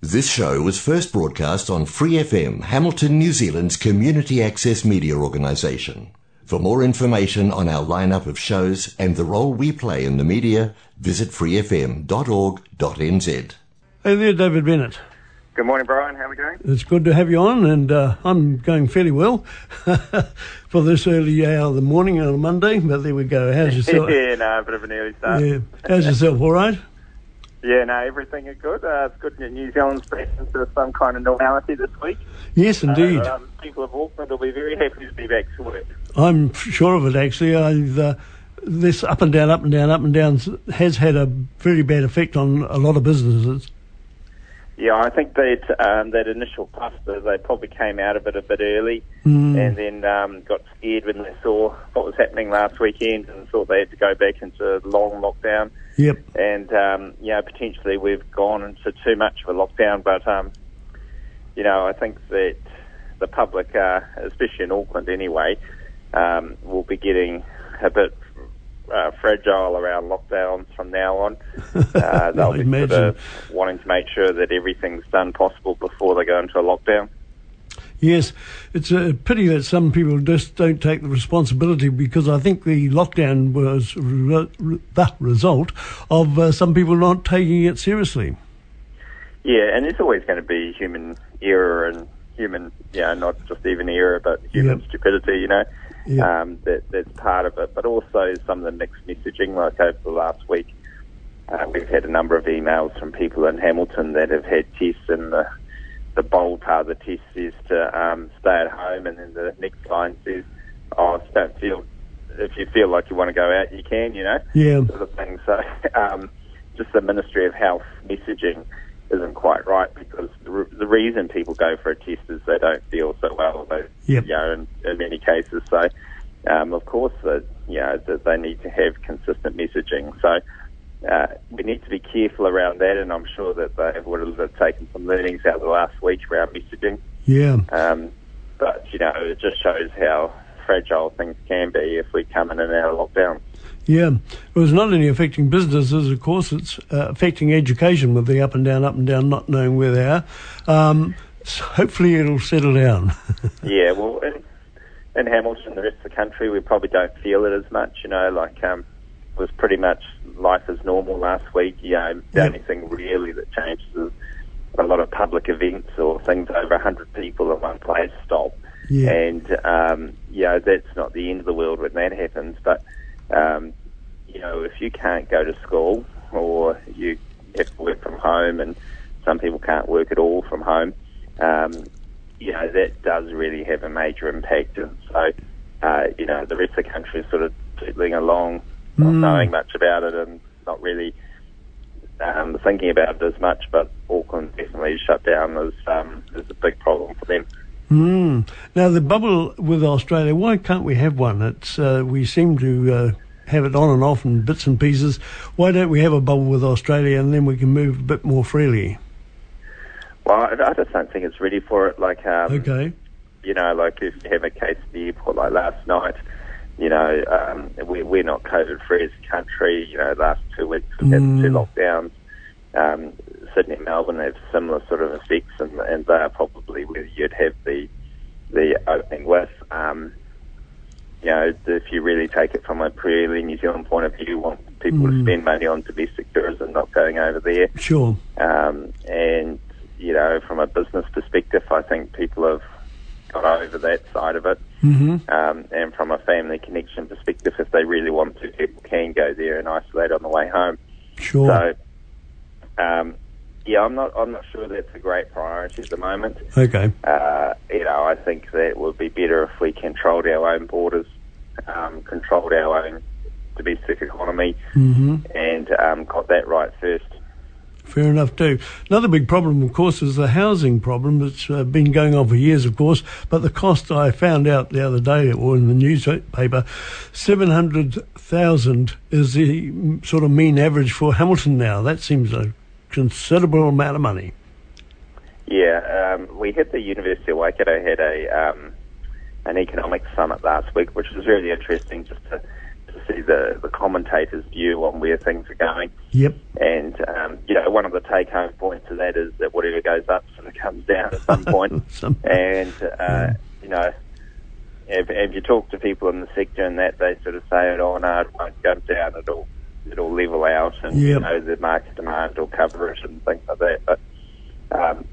This show was first broadcast on Free FM, Hamilton, New Zealand's community access media organisation. For more information on our lineup of shows and the role we play in the media, visit freefm.org.nz. Hey there, David Bennett. Good morning, Bryan. How are we going? It's good to have you on, and uh, I'm going fairly well for this early hour of the morning on a Monday. But there we go. How's yourself? yeah, no, a bit of an early start. Yeah. How's yourself? All right. Yeah, no, everything is good. Uh, it's good that New Zealand's back into some kind of normality this week. Yes, indeed. Uh, um, people of Auckland will be very happy to be back to work. I'm sure of it. Actually, I've. Uh, this up and down, up and down, up and down has had a very bad effect on a lot of businesses. Yeah, I think that um, that initial cluster, they probably came out of it a bit early Mm. and then um, got scared when they saw what was happening last weekend and thought they had to go back into long lockdown. Yep. And, um, you know, potentially we've gone into too much of a lockdown, but, um, you know, I think that the public, uh, especially in Auckland anyway, um, will be getting a bit uh, fragile around lockdowns from now on. Uh, they'll be imagine. sort of wanting to make sure that everything's done possible before they go into a lockdown. Yes, it's a pity that some people just don't take the responsibility because I think the lockdown was re- re- the result of uh, some people not taking it seriously. Yeah, and it's always going to be human error and human, you know, not just even error, but human Yep. stupidity, you know. Yep. Um, that, that's part of it. But also some of the mixed messaging, like over the last week, uh, we've had a number of emails from people in Hamilton that have had tests, and the, the bold part of the test is to um, stay at home, and then the next line says, oh, don't feel, if you feel like you want to go out, you can, you know Yeah, sort of thing. So um, just the Ministry of Health messaging isn't quite right because the, re- the reason people go for a test is they don't feel so well. They, Yep. you know, in, in many cases. So um, of course, that you know that they need to have consistent messaging. So. Uh, we need to be careful around that, and I'm sure that they would have taken some learnings out of the last week around messaging. yeah, Um, but you know, it just shows how fragile things can be if we come in and out of lockdown. yeah. It was not only affecting businesses, of course, it's uh, affecting education with the up and down, up and down, not knowing where they are. Um, so hopefully it'll settle down. Yeah, well, in, in Hamilton, the rest of the country, we probably don't feel it as much. You know, like um, was pretty much life as normal last week. You know, the Yep. only thing really that changes is a lot of public events or things over 100 people in one place stop. yeah, And, um, you know, that's not the end of the world when that happens. But, um, you know, if you can't go to school or you have to work from home and some people can't work at all from home, um, you know, that does really have a major impact. And so, uh, you know, the rest of the country is sort of tootling along, not Mm. knowing much about it and not really um, thinking about it as much. But Auckland definitely shut down is, um, is a big problem for them. Mm. Now the bubble with Australia, why can't we have one? It's uh, we seem to uh, have it on and off in bits and pieces. Why don't we have a bubble with Australia and then we can move a bit more freely? Well, I, I just don't think it's ready for it. Like, um, Okay. you know, like if you have a case at the airport like last night, you know, um, we, we're not COVID free as a country. You know, last two weeks we've had Mm. two lockdowns. Um, Sydney and Melbourne have similar sort of effects, and, and they are probably where you'd have the the opening with. Um, you know, if you really take it from a purely New Zealand point of view, you want people to Mm. spend money on domestic tourism, not going over there. Sure. Um, and, you know, from a business perspective, I think people have got over that side of it. hmm Um, and from a family connection perspective, if they really want to, people can go there and isolate on the way home. Sure. So, um, yeah, I'm not, I'm not sure that's a great priority at the moment. okay. Uh, you know, I think that it would be better if we controlled our own borders, um, controlled our own domestic economy, hmm and um, got that right first. Fair enough too. Another big problem, of course, is the housing problem. It's uh, been going on for years, of course, but the cost I found out the other day, or in the newspaper, seven hundred thousand is the mm, sort of mean average for Hamilton now. That seems a considerable amount of money. Yeah, um, we had the University of Waikato had a um, an economic summit last week, which was really interesting just to to see the, the commentators' view on where things are going. Yep. And, um, you know, one of the take home points of that is that whatever goes up sort of comes down at some point. Some- And, uh, you know, if, if you talk to people in the sector and that, they sort of say, oh, no, it won't go down, it'll, it'll level out and, you know, the market demand will cover it and things like that. But um,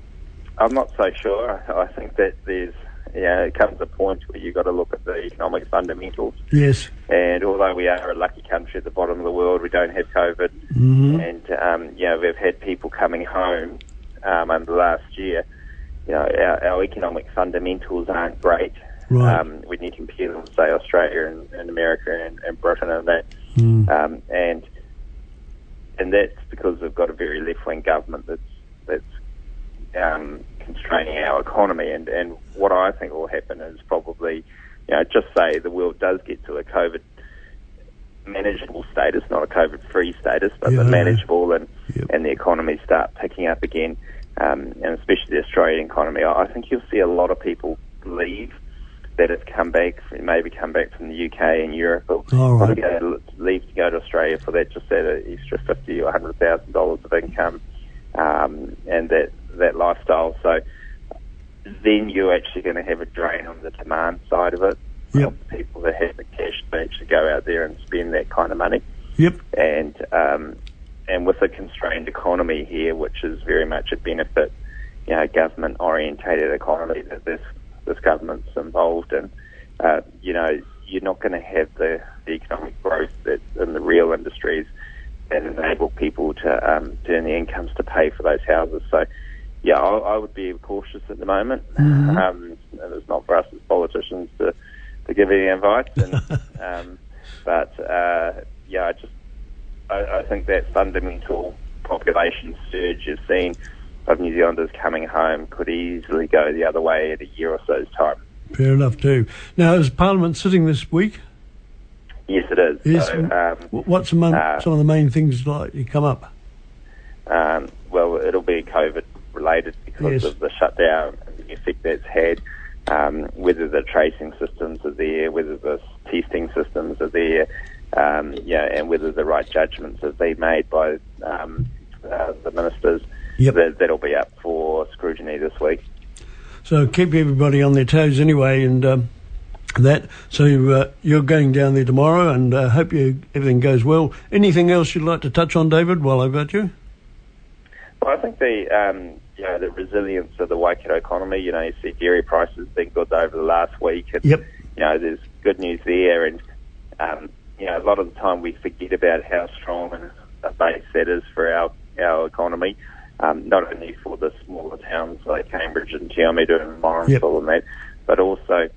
I'm not so sure. I think that there's, you know, it comes a point where you've got to look at the economic fundamentals. Yes. And although we are a lucky country at the bottom of the world, we don't have COVID. hmm And, um, you know, we've had people coming home um, over the last year. You know, our, our economic fundamentals aren't great. Right. Um, when you compare them, say, Australia and, and America and, and Britain and that. Mm. Um, and and that's because we've got a very left wing government that's that's um, constraining our economy. And, and what I think will happen is probably, you know, just say the world does get to a COVID manageable status, not a COVID free status, but Yeah. the manageable, and Yep. and the economy start picking up again, um, and especially the Australian economy. I I think you'll see a lot of people leave that have come back, maybe come back from the UK and Europe, or All right. go, leave to go to Australia for that, just that extra fifty or hundred thousand dollars of income, um, and that that lifestyle. So then you're actually going to have a drain on the demand side of it. Yep. People that have the cash to actually go out there and spend that kind of money Yep. and um, and with a constrained economy here, which is very much a benefit, you know, government orientated economy that this this government's involved in, uh, you know, you're not going to have the, the economic growth that in the real industries that enable people to um, to earn the incomes to pay for those houses. So. Yeah, I, I would be cautious at the moment. Mhm. Um, and it's not for us as politicians to, to give any advice. And, um, but uh, yeah, I just I, I think that fundamental population surge you've seen of New Zealanders coming home could easily go the other way in a year or so's time. Fair enough too. Now, is Parliament sitting this week? Yes, it is. Yes. So, um, What's among Uh, some of the main things like you come up? um, well, it'll be COVID related because Yes. of the shutdown and the effect that's had. Um, whether the tracing systems are there, whether the testing systems are there, um, yeah, and whether the right judgments have been made by um, uh, the ministers. Yep. That, that'll be up for scrutiny this week. So keep everybody on their toes anyway, and um, that. So uh, you're going down there tomorrow, and uh, hope you everything goes well. Anything else you'd like to touch on, David? While I've got you. Well, I think the um, you know the resilience of the Waikato economy. You know, you see dairy prices been good over the last week, and Yep. you know there's good news there. And um, you know, a lot of the time we forget about how strong a base that is for our our economy. Um, not only for the smaller towns like Cambridge and Awamutu and Morrinsville and that, but also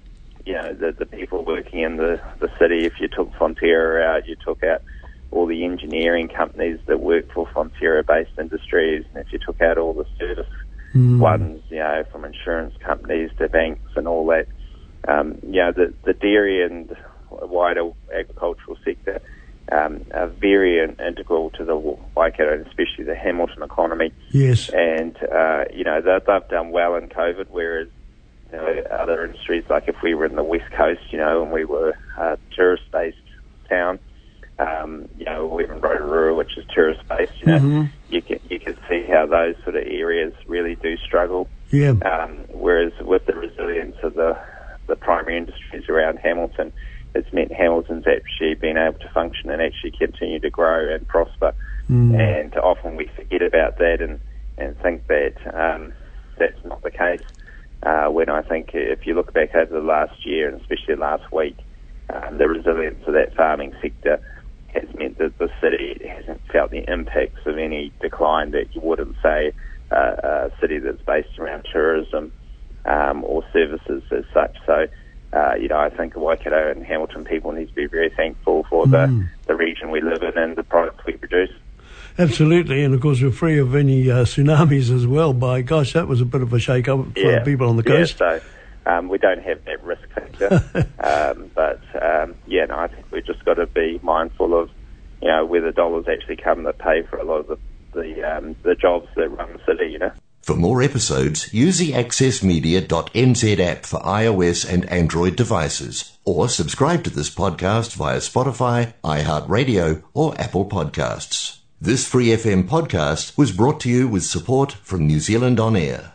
you know the the people working in the the city. If you took Fonterra out, you took out all the engineering companies that work for Fonterra-based industries, and if you took out all the service Mm. ones, you know, from insurance companies to banks and all that, um, you know, the, the dairy and wider agricultural sector um, are very in- integral to the Waikato and especially the Hamilton economy. Yes. And, uh, you know, they've, they've done well in COVID, whereas you know, other industries, like if we were in the West Coast, you know, and we were a tourist-based town, um, you know, even Rotorua, which is tourist-based, you know, Mhm. you can you can see how those sort of areas really do struggle. Yeah. Um, whereas with the resilience of the the primary industries around Hamilton, it's meant Hamilton's actually been able to function and actually continue to grow and prosper. Mm. And often we forget about that and and think that um, that's not the case. Uh, when I think if you look back over the last year and especially last week, um, the resilience of that farming sector has meant that the city hasn't felt the impacts of any decline that you would in, say, uh, a city that's based around tourism um, or services as such. So, uh, you know, I think Waikato and Hamilton people need to be very thankful for Mm. the, the region we live in and the products we produce. Absolutely, and of course we're free of any uh, tsunamis as well. By gosh, that was a bit of a shake up for the people on the coast. Yeah, so um, we don't have that risk future. um, but um, yeah, no, I think we've just got to be mindful of you know where the dollars actually come that pay for a lot of the the, um, the jobs that run the city. You know. For more episodes, use the accessmedia.nz app for iOS and Android devices, or subscribe to this podcast via Spotify, iHeartRadio, or Apple Podcasts. This free FM podcast was brought to you with support from New Zealand On Air.